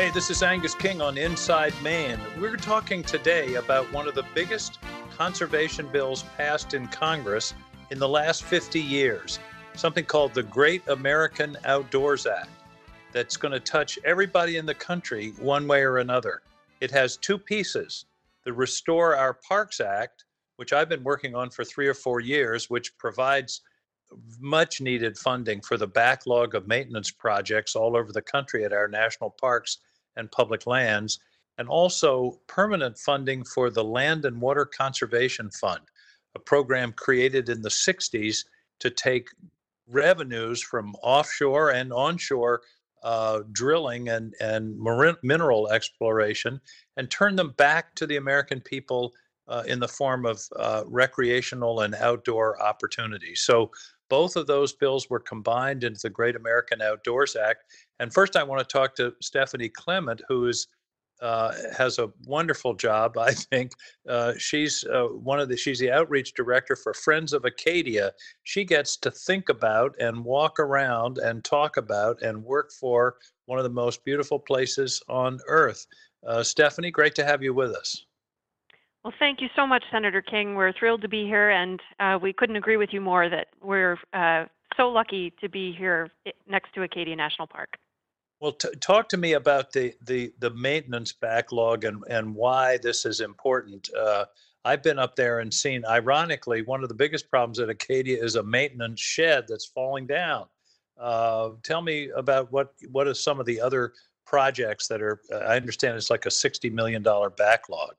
Hey, this is Angus King on Inside Maine. We're talking today about one of the biggest conservation bills passed in Congress in the last 50 years, something called the Great American Outdoors Act, that's going to touch everybody in the country one way or another. It has two pieces the Restore Our Parks Act, which I've been working on for three or four years, which provides much needed funding for the backlog of maintenance projects all over the country at our national parks and public lands, and also permanent funding for the Land and Water Conservation Fund, a program created in the 60s to take revenues from offshore and onshore uh, drilling and, and mineral exploration and turn them back to the American people uh, in the form of uh, recreational and outdoor opportunities. So both of those bills were combined into the Great American Outdoors Act. And first, I want to talk to Stephanie Clement, who is uh, has a wonderful job. I think uh, she's uh, one of the she's the outreach director for Friends of Acadia. She gets to think about and walk around and talk about and work for one of the most beautiful places on earth. Uh, Stephanie, great to have you with us. Well, thank you so much, Senator King. We're thrilled to be here, and uh, we couldn't agree with you more that we're uh, so lucky to be here eh, next to Acadia National Park. Well, t- talk to me about the, the, the maintenance backlog and, and why this is important. Uh, I've been up there and seen, ironically, one of the biggest problems at Acadia is a maintenance shed that's falling down. Uh, tell me about what what are some of the other projects that are. I understand it's like a sixty million dollar backlog.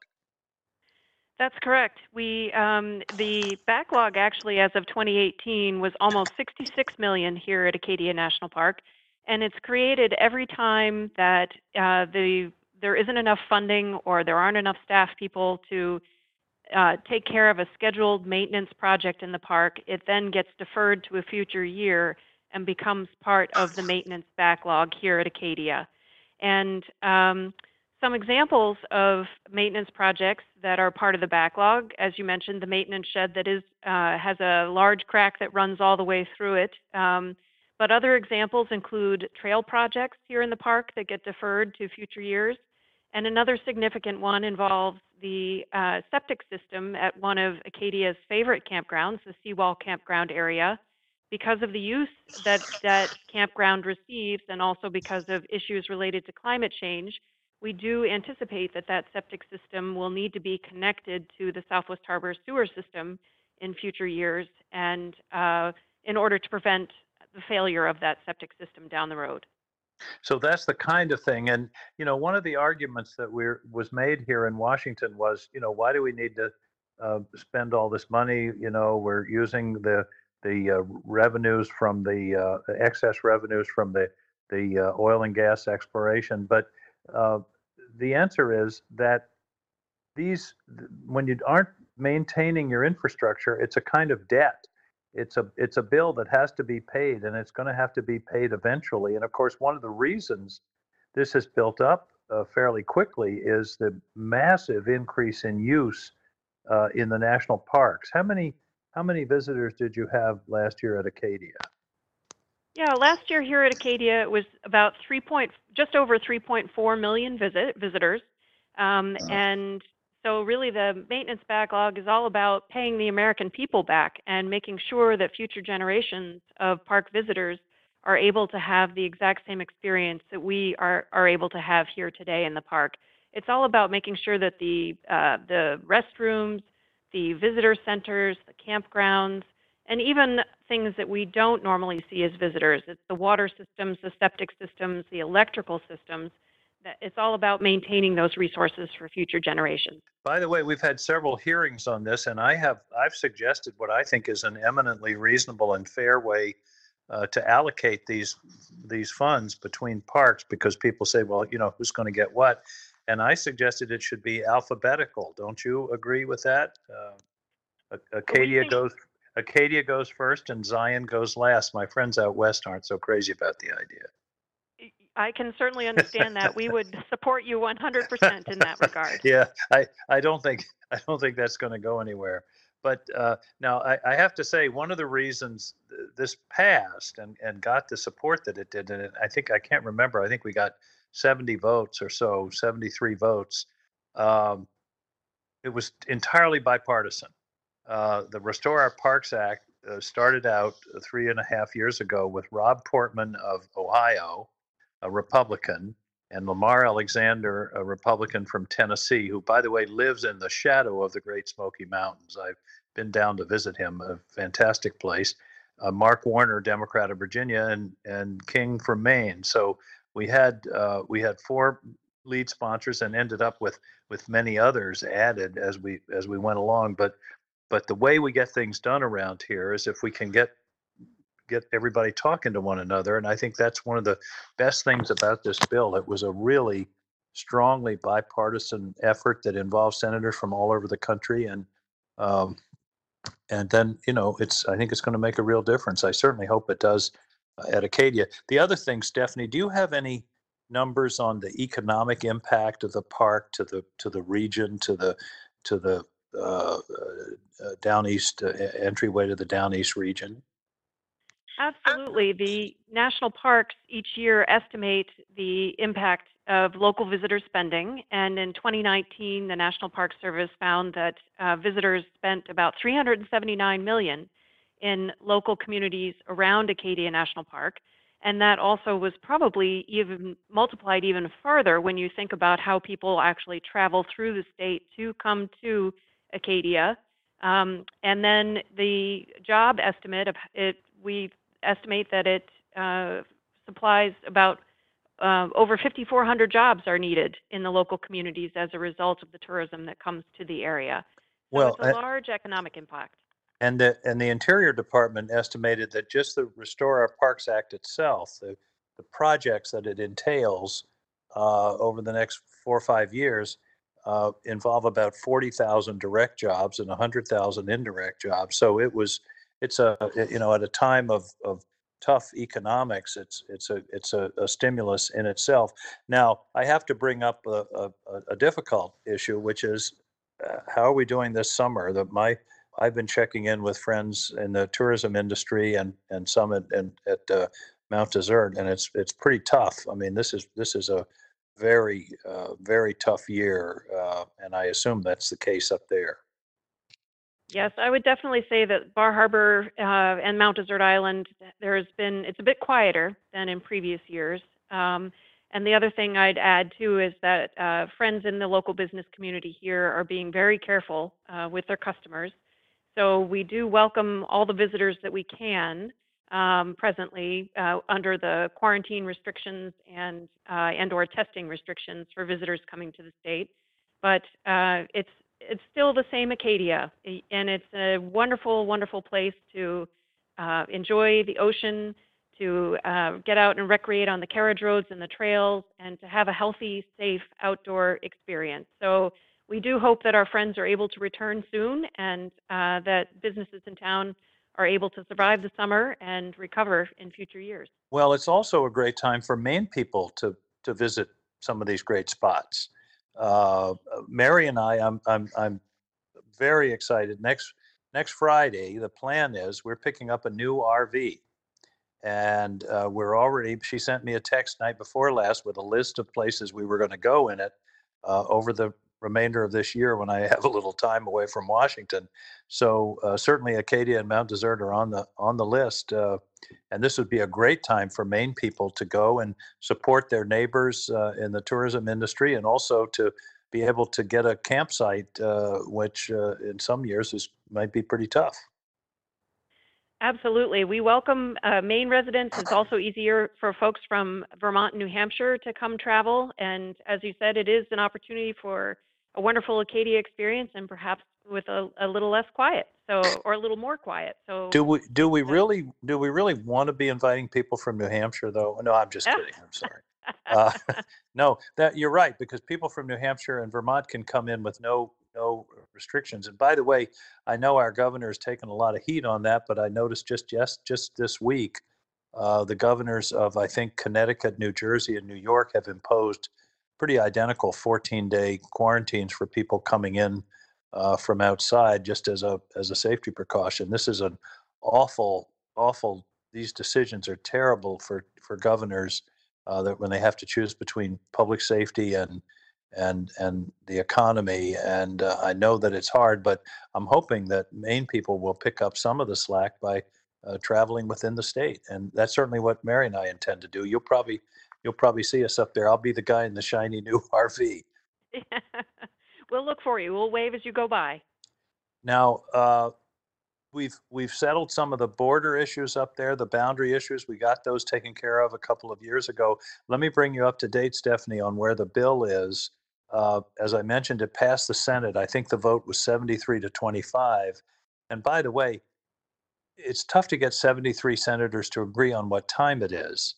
That's correct. We um, the backlog actually, as of 2018, was almost 66 million here at Acadia National Park, and it's created every time that uh, the there isn't enough funding or there aren't enough staff people to uh, take care of a scheduled maintenance project in the park. It then gets deferred to a future year and becomes part of the maintenance backlog here at Acadia. And um, some examples of maintenance projects that are part of the backlog, as you mentioned, the maintenance shed that is uh, has a large crack that runs all the way through it. Um, but other examples include trail projects here in the park that get deferred to future years. And another significant one involves the uh, septic system at one of Acadia's favorite campgrounds, the Seawall Campground area. Because of the use that that campground receives, and also because of issues related to climate change, we do anticipate that that septic system will need to be connected to the Southwest Harbor sewer system in future years, and uh, in order to prevent the failure of that septic system down the road. So that's the kind of thing, and you know, one of the arguments that we was made here in Washington was, you know, why do we need to uh, spend all this money? You know, we're using the the uh, revenues from the, uh, excess revenues from the the uh, oil and gas exploration, but uh, the answer is that these, when you aren't maintaining your infrastructure, it's a kind of debt. It's a it's a bill that has to be paid, and it's going to have to be paid eventually. And of course, one of the reasons this has built up uh, fairly quickly is the massive increase in use uh, in the national parks. How many how many visitors did you have last year at Acadia? Yeah, last year here at Acadia it was about three point, just over 3.4 million visit visitors, um, uh-huh. and so really the maintenance backlog is all about paying the American people back and making sure that future generations of park visitors are able to have the exact same experience that we are are able to have here today in the park. It's all about making sure that the uh, the restrooms, the visitor centers, the campgrounds, and even things that we don't normally see as visitors. It's the water systems, the septic systems, the electrical systems. That it's all about maintaining those resources for future generations. By the way, we've had several hearings on this, and I have I've suggested what I think is an eminently reasonable and fair way uh, to allocate these these funds between parks because people say, well, you know, who's going to get what? And I suggested it should be alphabetical. Don't you agree with that? Uh, Acadia goes Acadia goes first and Zion goes last. My friends out west aren't so crazy about the idea. I can certainly understand that. We would support you 100% in that regard. yeah, I, I don't think I don't think that's going to go anywhere. But uh, now I, I, have to say one of the reasons this passed and, and got the support that it did, and I think I can't remember. I think we got 70 votes or so, 73 votes. Um, it was entirely bipartisan. Uh, the Restore Our Parks Act uh, started out three and a half years ago with Rob Portman of Ohio, a Republican, and Lamar Alexander, a Republican from Tennessee, who, by the way, lives in the shadow of the Great Smoky Mountains. I've been down to visit him, a fantastic place. Uh, Mark Warner, Democrat of Virginia, and and King from Maine. So we had uh, we had four lead sponsors and ended up with with many others added as we as we went along. But but the way we get things done around here is if we can get get everybody talking to one another. And I think that's one of the best things about this bill. It was a really strongly bipartisan effort that involved senators from all over the country. And um, and then you know it's I think it's going to make a real difference. I certainly hope it does uh, at Acadia. The other thing, Stephanie, do you have any numbers on the economic impact of the park to the to the region to the to the uh, uh, down east uh, entryway to the down east region? Absolutely. The national parks each year estimate the impact of local visitor spending. And in 2019, the National Park Service found that uh, visitors spent about 379 million in local communities around Acadia National Park. And that also was probably even multiplied even further when you think about how people actually travel through the state to come to Acadia. Um, and then the job estimate of it, we estimate that it uh, supplies about uh, over 5,400 jobs are needed in the local communities as a result of the tourism that comes to the area. So well, it's a large economic impact. And the and the Interior Department estimated that just the Restore Our Parks Act itself, the the projects that it entails uh, over the next four or five years, uh, involve about 40,000 direct jobs and 100,000 indirect jobs. So it was it's a you know at a time of of tough economics it's it's a it's a, a stimulus in itself. Now i have to bring up a, a, a difficult issue which is uh, how are we doing this summer? That my i've been checking in with friends in the tourism industry and and some at, and at uh, mount desert and it's it's pretty tough. I mean this is this is a very uh, very tough year uh, and i assume that's the case up there Yes, I would definitely say that Bar Harbor uh, and Mount Desert Island, there has been, it's a bit quieter than in previous years. Um, and the other thing I'd add too is that uh, friends in the local business community here are being very careful uh, with their customers. So we do welcome all the visitors that we can um, presently uh, under the quarantine restrictions and uh, and/or testing restrictions for visitors coming to the state. But uh, it's it's still the same Acadia, and it's a wonderful, wonderful place to uh, enjoy the ocean, to uh, get out and recreate on the carriage roads and the trails, and to have a healthy, safe outdoor experience. So we do hope that our friends are able to return soon, and uh, that businesses in town are able to survive the summer and recover in future years. Well, it's also a great time for Maine people to to visit some of these great spots uh, Mary and I, I'm, I'm, I'm very excited. Next, next Friday, the plan is we're picking up a new RV. And uh, we're already, she sent me a text night before last with a list of places we were going to go in it uh, over the remainder of this year when I have a little time away from Washington. So uh, certainly Acadia and Mount Desert are on the on the list, uh, and this would be a great time for Maine people to go and support their neighbors uh, in the tourism industry, and also to be able to get a campsite, uh, which uh, in some years is might be pretty tough. Absolutely. We welcome uh, Maine residents. It's also easier for folks from Vermont and New Hampshire to come travel. And as you said, it is an opportunity for a wonderful Acadia experience and perhaps with a, a little less quiet so or a little more quiet so do we do we really do we really want to be inviting people from new hampshire though? No i'm just kidding i'm sorry. Uh, no that you're right because people from new hampshire and vermont can come in with no no restrictions and by the way i know our governor has taken a lot of heat on that but i noticed just yes just this week uh, the governors of i think connecticut new jersey and new york have imposed pretty identical 14 day quarantines for people coming in uh, from outside just as a as a safety precaution. This is an awful awful. These decisions are terrible for for governors uh, that when they have to choose between public safety and and and the economy. And uh, I know that it's hard, but I'm hoping that Maine people will pick up some of the slack by uh, traveling within the state, and that's certainly what Mary and I intend to do. You'll probably you'll probably see us up there. I'll be the guy in the shiny new RV. we'll look for you. We'll wave as you go by. Now, uh, we've we've settled some of the border issues up there, the boundary issues. We got those taken care of a couple of years ago. Let me bring you up to date, Stephanie, on where the bill is. Uh, as I mentioned, it passed the Senate. I think the vote was 73 to 25. And by the way, it's tough to get 73 senators to agree on what time it is,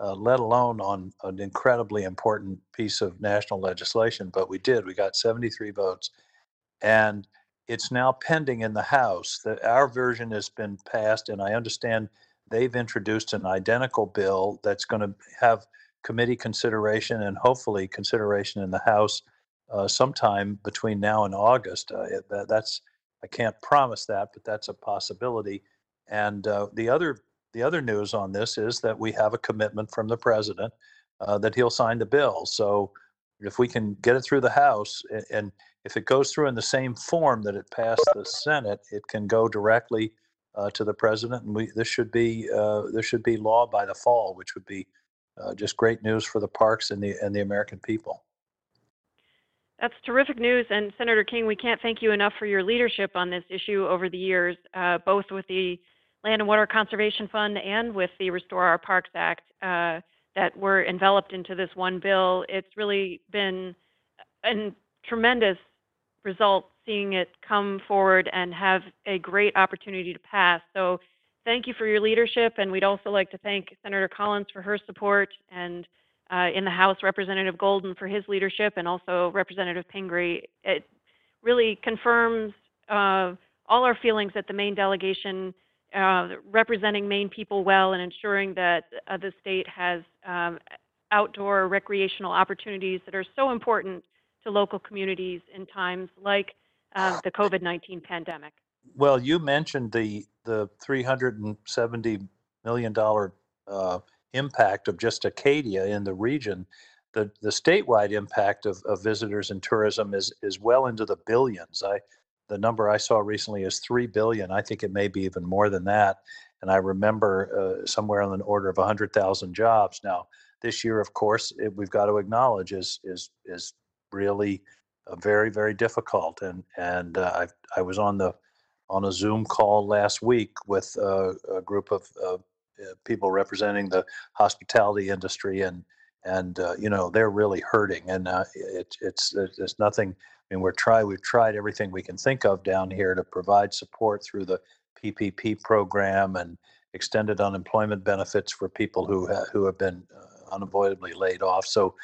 uh, let alone on an incredibly important piece of national legislation. But we did. We got 73 votes. And it's now pending in the House. That our version has been passed, and I understand they've introduced an identical bill that's going to have committee consideration and hopefully consideration in the House uh, sometime between now and August. Uh, that, that's I can't promise that, but that's a possibility. And uh, the other the other news on this is that we have a commitment from the president uh, that he'll sign the bill. So if we can get it through the House and if it goes through in the same form that it passed the Senate, it can go directly uh, to the president, and we this should be uh, this should be law by the fall, which would be uh, just great news for the parks and the and the American people. That's terrific news, and Senator King, we can't thank you enough for your leadership on this issue over the years, uh, both with the Land and Water Conservation Fund and with the Restore Our Parks Act uh, that were enveloped into this one bill. It's really been a tremendous result seeing it come forward and have a great opportunity to pass. So thank you for your leadership, and we'd also like to thank Senator Collins for her support, and uh, in the House, Representative Golden for his leadership, and also Representative Pingree. It really confirms uh, all our feelings that the Maine delegation, uh, representing Maine people well and ensuring that uh, the state has um, outdoor recreational opportunities that are so important to local communities in times like uh, the COVID 19 pandemic. Well, you mentioned the the 370 million dollar uh, impact of just Acadia in the region. The the statewide impact of, of visitors and tourism is is well into the billions. I the number I saw recently is three billion. I think it may be even more than that. And I remember uh, somewhere on the order of 100,000 jobs. Now, this year, of course, it, we've got to acknowledge is is is really uh, very very difficult. And and uh, I I was on the on a Zoom call last week with uh, a group of uh, people representing the hospitality industry and and you know they're really hurting and it, it's there's nothing Mean we're try we've tried everything we can think of down here to provide support through the PPP program and extended unemployment benefits for people who ha- who have been uh, unavoidably laid off so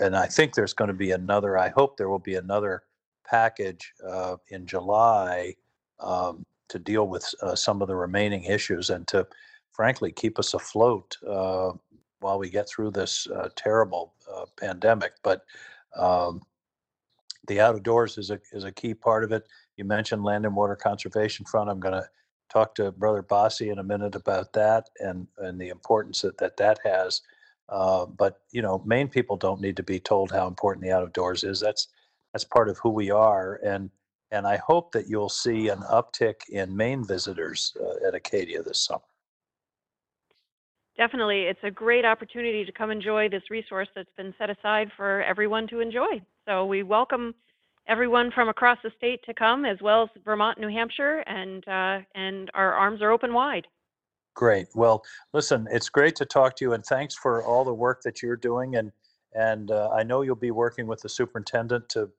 and I think there's going to be another. I hope there will be another package uh, in July um, to deal with uh, some of the remaining issues and to, frankly, keep us afloat uh, while we get through this uh, terrible uh, pandemic. But um, the outdoors is a is a key part of it. You mentioned Land and Water Conservation Fund. I'm going to talk to Brother Bossie in a minute about that and and the importance that that, that has uh, but you know, Maine people don't need to be told how important the outdoors is. That's that's part of who we are, and and I hope that you'll see an uptick in Maine visitors uh, at Acadia this summer. Definitely, it's a great opportunity to come enjoy this resource that's been set aside for everyone to enjoy. So we welcome everyone from across the state to come, as well as Vermont, New Hampshire, and uh, and our arms are open wide. Great. Well, listen, it's great to talk to you, and thanks for all the work that you're doing. And and uh, I know you'll be working with the superintendent to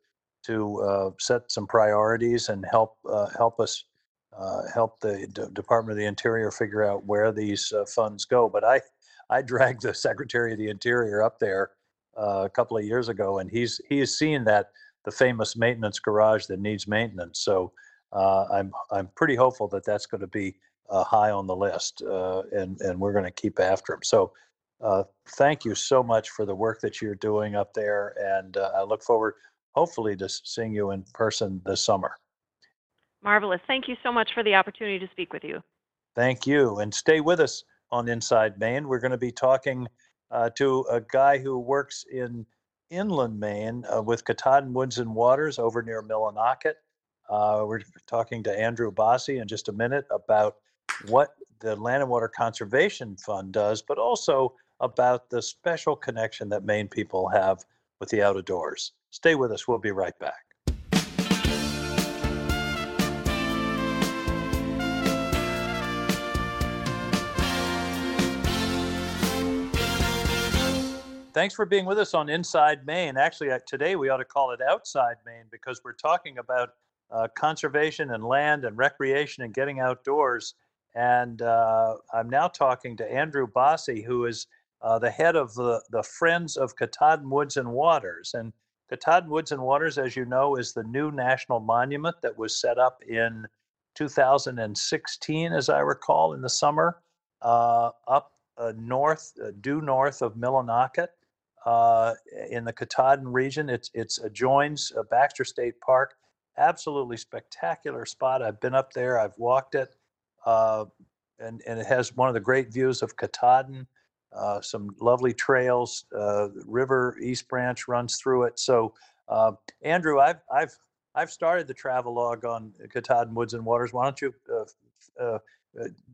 to uh, set some priorities and help uh, help us uh, help the D- Department of the Interior figure out where these uh, funds go. But I I dragged the Secretary of the Interior up there uh, a couple of years ago, and he's he has seen that the famous maintenance garage that needs maintenance. So I'm I'm pretty hopeful that that's going to be uh, high on the list, uh, and and we're going to keep after him. So, uh, thank you so much for the work that you're doing up there, and uh, I look forward, hopefully, to seeing you in person this summer. Marvelous. Thank you so much for the opportunity to speak with you. Thank you, and stay with us on Inside Maine. We're going to be talking uh, to a guy who works in inland Maine uh, with Katahdin Woods and Waters over near Millinocket. Uh, we're talking to Andrew Bossie in just a minute about what the Land and Water Conservation Fund does, but also about the special connection that Maine people have with the outdoors. Stay with us. We'll be right back. Thanks for being with us on Inside Maine. Actually, uh, today we ought to call it Outside Maine because we're talking about uh, conservation and land and recreation and getting outdoors. And uh, I'm now talking to Andrew Bossie, who is uh, the head of the, the Friends of Katahdin Woods and Waters. And Katahdin Woods and Waters, as you know, is the new national monument that was set up in 2016, as I recall, in the summer, uh, up uh, north, due north of Millinocket uh, in the Katahdin region. It's it's adjoins uh, Baxter State Park. Absolutely spectacular spot. I've been up there. I've walked it, uh, and and it has one of the great views of Katahdin. Uh, some lovely trails. Uh, River East Branch runs through it. So, uh, Andrew, I've I've I've started the travel log on Katahdin Woods and Waters. Why don't you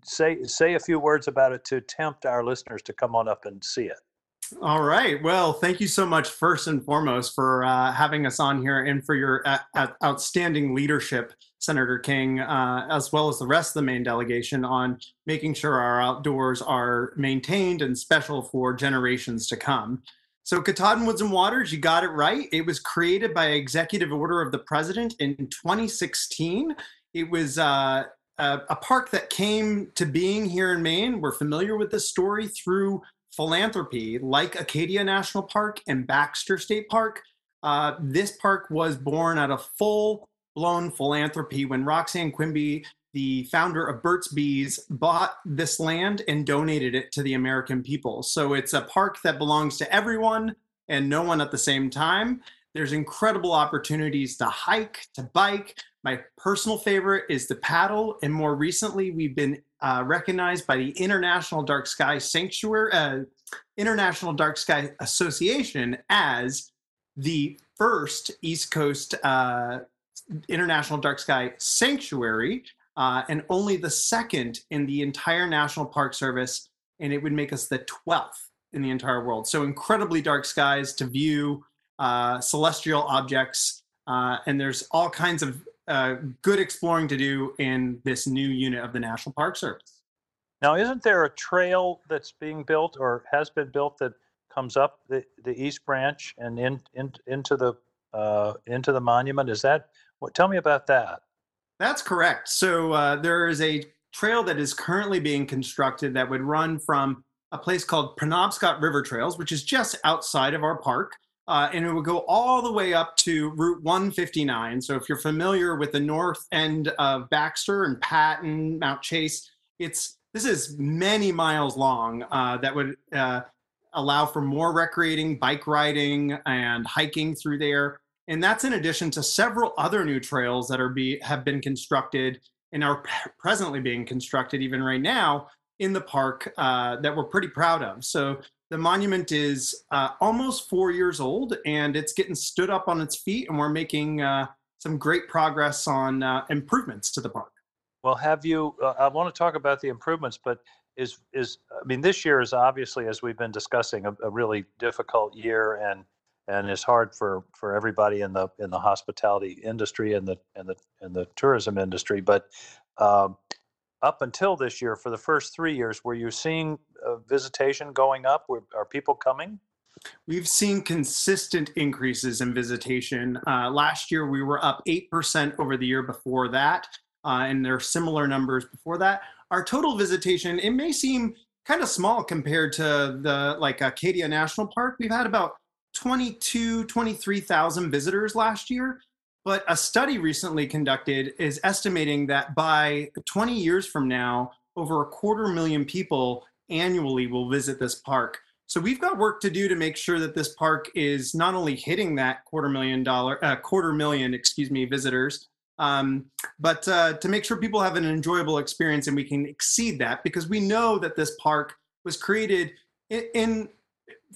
say say a few words about it to tempt our listeners to come on up and see it? All right. Well, thank you so much, first and foremost, for uh, having us on here and for your uh, outstanding leadership, Senator King, uh, as well as the rest of the Maine delegation, on making sure our outdoors are maintained and special for generations to come. So, Katahdin Woods and Waters, you got it right. It was created by executive order of the president in 2016. It was uh, a, a park that came to being here in Maine. We're familiar with this story through philanthropy like Acadia National Park and Baxter State Park. Uh, this park was born out of full blown philanthropy when Roxanne Quimby, the founder of Burt's Bees, bought this land and donated it to the American people. So it's a park that belongs to everyone and no one at the same time. There's incredible opportunities to hike, to bike. My personal favorite is to paddle. And more recently, we've been uh, recognized by the International Dark Sky Sanctuary, uh, International Dark Sky Association as the first East Coast uh, International Dark Sky Sanctuary, uh, and only the second in the entire National Park Service, and it would make us the 12th in the entire world. So incredibly dark skies to view uh, celestial objects, and there's all kinds of uh, good exploring to do in this new unit of the National Park Service. Now, isn't there a trail that's being built or has been built that comes up the, the East Branch and in, in into the uh, into the monument? Is that what? Tell me about that. That's correct. So uh, there is a trail that is currently being constructed that would run from a place called Penobscot River Trails, which is just outside of our park, uh, and it would go all the way up to Route 159. So if you're familiar with the north end of Baxter and Patten, Mount Chase, it's this is many miles long uh, that would uh, allow for more recreating, bike riding, and hiking through there. And that's in addition to several other new trails that are be have been constructed and are presently being constructed even right now in the park uh, that we're pretty proud of. So the monument is uh, almost four years old and it's getting stood up on its feet, and we're making uh, some great progress on uh, improvements to the park. Well, have you? Uh, I want to talk about the improvements, but is is I mean, this year is obviously, as we've been discussing, a, a really difficult year, and and it's hard for for everybody in the in the hospitality industry and the and the and the tourism industry. But um, up until this year, for the first three years, were you seeing uh, visitation going up? Were, are people coming? We've seen consistent increases in visitation. Uh, last year, we were up 8% over the year before that, uh, and there are similar numbers before that. Our total visitation, it may seem kind of small compared to the like Acadia National Park. We've had about 22, 23,000 visitors last year. But a study recently conducted is estimating that by 20 years from now, over a quarter million people annually will visit this park. So we've got work to do to make sure that this park is not only hitting that quarter million dollar, uh, quarter million, excuse me, visitors, um, but uh, to make sure people have an enjoyable experience and we can exceed that because we know that this park was created in, in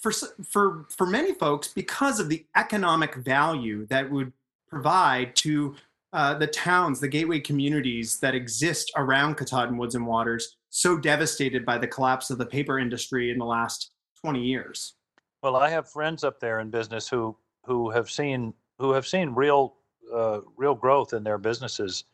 for for for many folks because of the economic value that would provide to uh, the towns, the gateway communities that exist around Katahdin Woods and Waters, so devastated by the collapse of the paper industry in the last 20 years. Well, I have friends up there in business who who have seen who have seen real uh, real growth in their businesses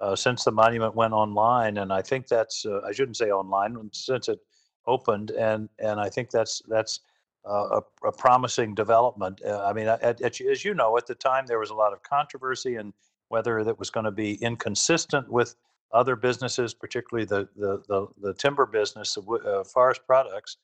uh, since the monument went online, and I think that's uh, I shouldn't say online since it opened, and and I think that's that's a, a, promising development. Uh, I mean, at, at, as you know, at the time there was a lot of controversy and whether that was going to be inconsistent with other businesses, particularly the the the, the timber business, uh, forest products.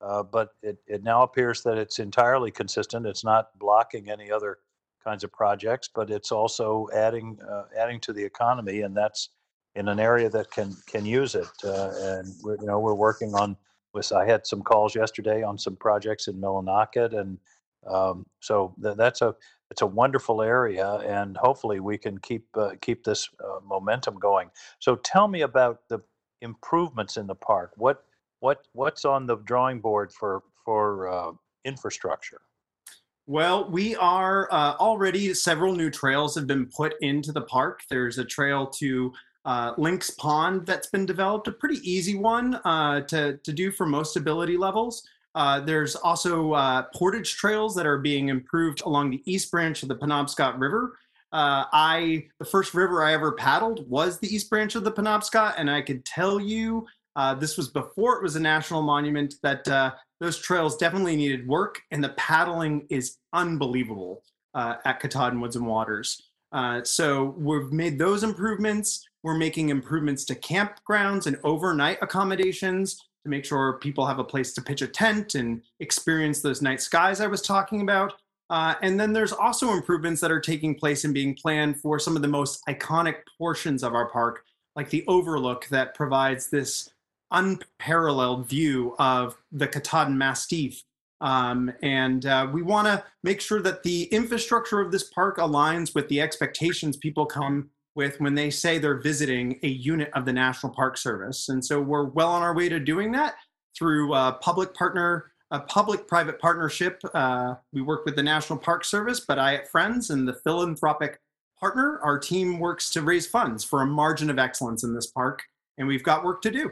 Uh, but it, it now appears that it's entirely consistent. It's not blocking any other kinds of projects, but it's also adding uh, adding to the economy, and that's in an area that can can use it. Uh, and we're, you know we're working on. With, I had some calls yesterday on some projects in Millinocket, and um, so th- that's a it's a wonderful area, and hopefully we can keep uh, keep this uh, momentum going. So tell me about the improvements in the park. What what what's on the drawing board for for uh, infrastructure? Well, we are uh, already several new trails have been put into the park. There's a trail to uh, Lynx Pond that's been developed, a pretty easy one uh, to, to do for most ability levels. Uh, there's also uh, portage trails that are being improved along the east branch of the Penobscot River. Uh, I the first river I ever paddled was the east branch of the Penobscot, and I could tell you uh, this was before it was a national monument that those trails definitely needed work, and the paddling is unbelievable at Katahdin Woods and Waters. so we've made those improvements. We're making improvements to campgrounds and overnight accommodations to make sure people have a place to pitch a tent and experience those night skies I was talking about. Uh, and then there's also improvements that are taking place and being planned for some of the most iconic portions of our park, like the overlook that provides this unparalleled view of the Katahdin Massif. Um, and uh, we want to make sure that the infrastructure of this park aligns with the expectations people come with when they say they're visiting a unit of the National Park Service. And so we're well on our way to doing that through a public partner, a public-private partnership. Uh, we work with the National Park Service, but I at Friends and the philanthropic partner, our team works to raise funds for a margin of excellence in this park, and we've got work to do.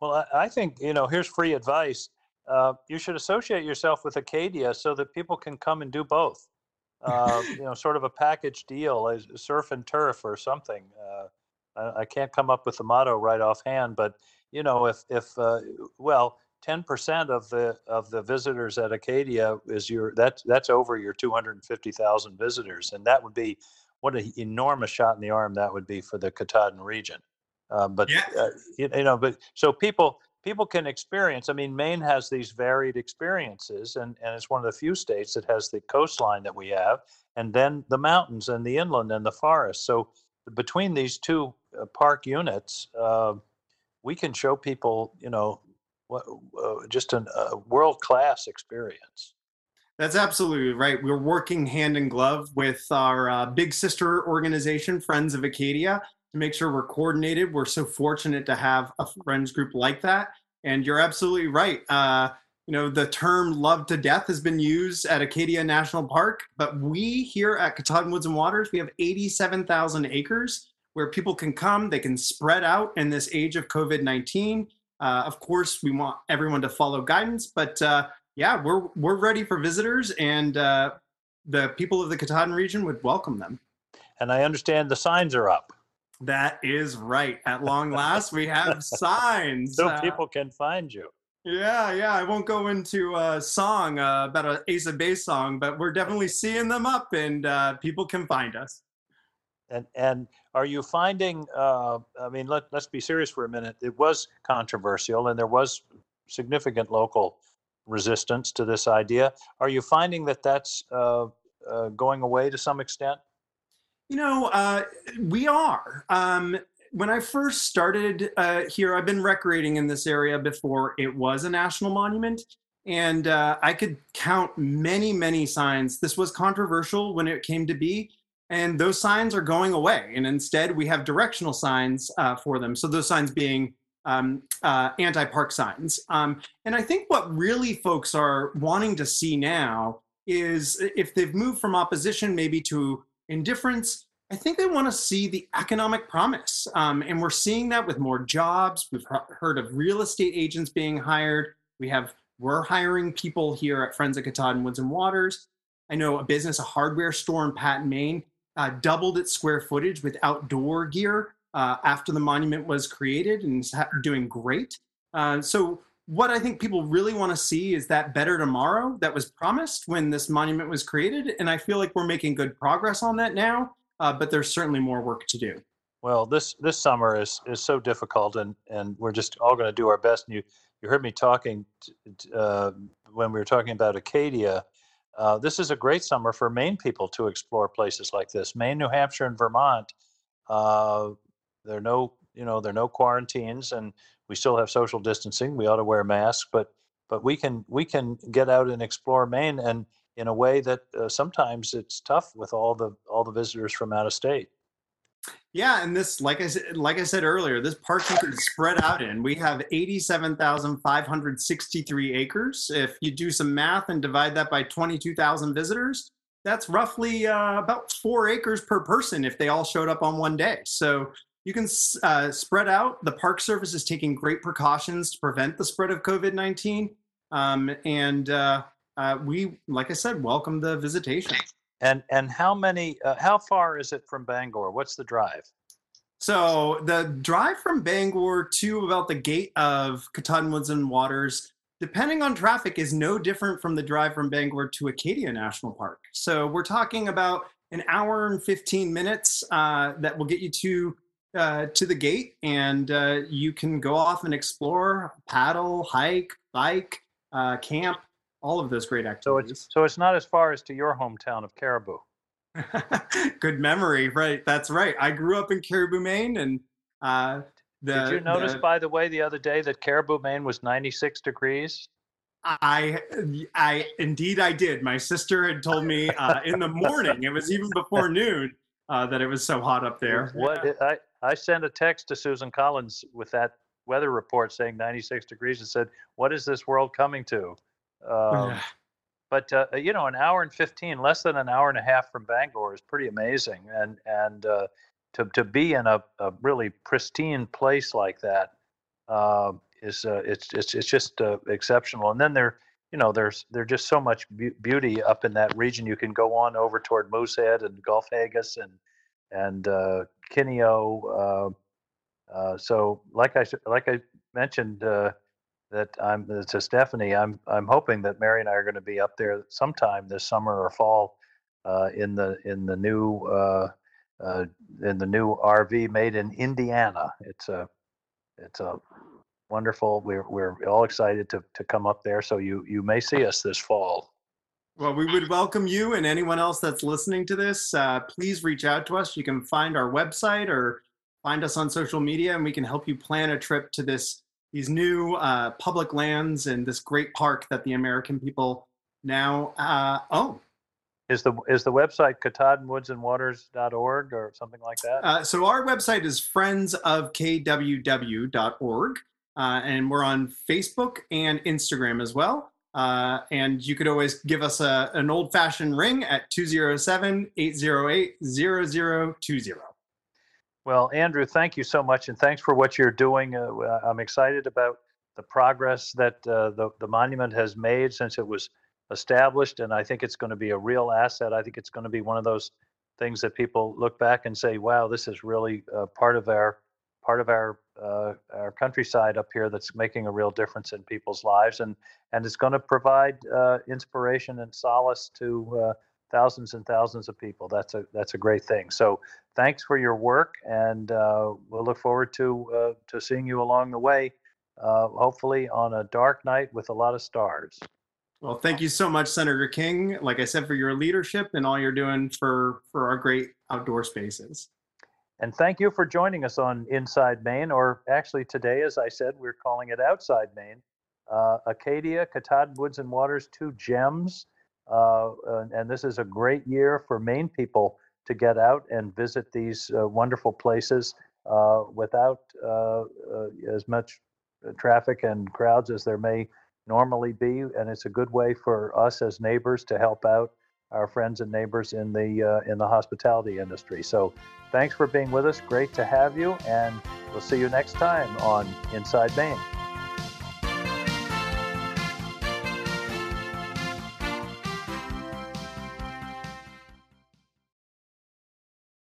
Well, I think you know. Here's free advice. Uh, you should associate yourself with Acadia so that people can come and do both uh, you know, sort of a package deal, as surf and turf or something. Uh, I, I, can't come up with the motto right offhand, but you know, if if uh, well, ten percent of the of the visitors at Acadia is your that's that's over your two hundred and fifty thousand visitors, and that would be what an enormous shot in the arm that would be for the Katahdin region. Um, but yeah. uh, you, you, know, but so people people can experience. I mean, Maine has these varied experiences, and, and it's one of the few states that has the coastline that we have, and then the mountains and the inland and the forest. So between these two uh, park units, uh, we can show people, you know, what, uh, just a world class experience. That's absolutely right. We're working hand in glove with our uh, big sister organization, Friends of Acadia, to make sure we're coordinated. We're so fortunate to have a friends group like that. And you're absolutely right. Uh, you know, the term love to death has been used at Acadia National Park, but we here at Katahdin Woods and Waters, we have 87,000 acres where people can come, they can spread out in this age of COVID 19. Uh, of course, we want everyone to follow guidance, but uh, yeah, we're, we're ready for visitors, and uh, the people of the Katahdin region would welcome them. And I understand the signs are up. That is right. At long last, we have signs. So uh, people can find you. Yeah, yeah. I won't go into a song uh, about an Ace of Base song, but we're definitely seeing them up, and uh, people can find us. And and are you finding? Uh, I mean, let let's be serious for a minute. It was controversial, and there was significant local resistance to this idea. Are you finding that that's uh, uh, going away to some extent? You know, uh, we are. Um, when I first started uh, here, I've been recreating in this area before it was a national monument. And uh, I could count many, many signs. This was controversial when it came to be, and those signs are going away. And instead, we have directional signs uh, for them. So, those signs being um, uh, anti-park signs. Um, and I think what really folks are wanting to see now is if they've moved from opposition maybe to indifference, I think they want to see the economic promise. Um, and we're seeing that with more jobs. We've heard of real estate agents being hired. We have, we're hiring people here at Friends of Katahdin Woods and Waters. I know a business, a hardware store in Patten, Maine, uh, doubled its square footage with outdoor gear uh, after the monument was created and is doing great. Uh, so what I think people really want to see is that better tomorrow that was promised when this monument was created. And I feel like we're making good progress on that now, uh, but there's certainly more work to do. Well, this this summer is is so difficult, and and we're just all going to do our best. And you you heard me talking uh, when we were talking about Acadia. Uh, this is a great summer for Maine people to explore places like this. Maine, New Hampshire, and Vermont. Uh, there are no you know there are no quarantines, and we still have social distancing. We ought to wear masks, but but we can we can get out and explore Maine and in a way that uh, sometimes it's tough with all the all the visitors from out of state. Yeah, and this, like I said, like I said earlier, this park can spread out in. We have eighty-seven thousand five hundred sixty-three acres. If you do some math and divide that by twenty-two thousand visitors, that's roughly uh, about four acres per person if they all showed up on one day. So you can uh, spread out. The Park Service is taking great precautions to prevent the spread of COVID 19. Um, and uh, uh, we, like I said, welcome the visitation. And, and how many, uh, how far is it from Bangor? What's the drive? So the drive from Bangor to about the gate of Katahdin Woods and Waters, depending on traffic, is no different from the drive from Bangor to Acadia National Park. So we're talking about an hour and 15 minutes uh, that will get you to uh, to the gate, and uh, you can go off and explore, paddle, hike, bike, uh, camp, all of those great activities. So it's so it's not as far as to your hometown of Caribou. Good memory, right? That's right. I grew up in Caribou, Maine, and uh, the, did you notice, the, by the way, the other day that Caribou, Maine was 96 degrees? I, I indeed I did. My sister had told me uh, in the morning. It was even before noon uh, that it was so hot up there. What I, I sent a text to Susan Collins with that weather report saying 96 degrees and said, "What is this world coming to?" Um, but uh, you know, an hour and 15, less than an hour and a half from Bangor is pretty amazing, and and uh, to to be in a, a really pristine place like that uh, is uh, it's it's it's just uh, exceptional. And then there, you know, there's there's just so much beauty up in that region. You can go on over toward Moosehead and Gulf Hagas and and uh, Kineo. Uh, uh, so, like I like I mentioned uh, that I'm to Stephanie, I'm I'm hoping that Mary and I are going to be up there sometime this summer or fall uh, in the in the new uh, in the new RV made in Indiana. It's a it's a wonderful. We're we're all excited to to come up there. So you you may see us this fall. Well, we would welcome you and anyone else that's listening to this. Uh, please reach out to us. You can find our website or find us on social media, and we can help you plan a trip to this these new uh, public lands and this great park that the American people now uh, own. Is the is the website katahdinwoodsandwaters.org or something like that? Uh, so our website is friendsofkww.org, uh, and we're on Facebook and Instagram as well. Uh, and you could always give us a, an old fashioned ring at 207 808 0020. Well, Andrew, thank you so much. And thanks for what you're doing. Uh, I'm excited about the progress that uh, the, the monument has made since it was established. And I think it's going to be a real asset. I think it's going to be one of those things that people look back and say, wow, this is really uh, part of our part of our uh, our countryside up here that's making a real difference in people's lives, and and it's going to provide uh, inspiration and solace to uh, thousands and thousands of people. That's a that's a great thing. So thanks for your work, and uh, we'll look forward to uh, to seeing you along the way. Uh, hopefully on a dark night with a lot of stars. Well, thank you so much, Senator King. Like I said, for your leadership and all you're doing for for our great outdoor spaces. And thank you for joining us on Inside Maine, or actually today, as I said, we're calling it Outside Maine. Uh, Acadia, Katahdin Woods and Waters, two gems. Uh, and, and, this is a great year for Maine people to get out and visit these uh, wonderful places uh, without uh, uh, as much traffic and crowds as there may normally be. And it's a good way for us as neighbors to help out our friends and neighbors in the uh, in the hospitality industry. So, thanks for being with us. Great to have you, and we'll see you next time on Inside Maine.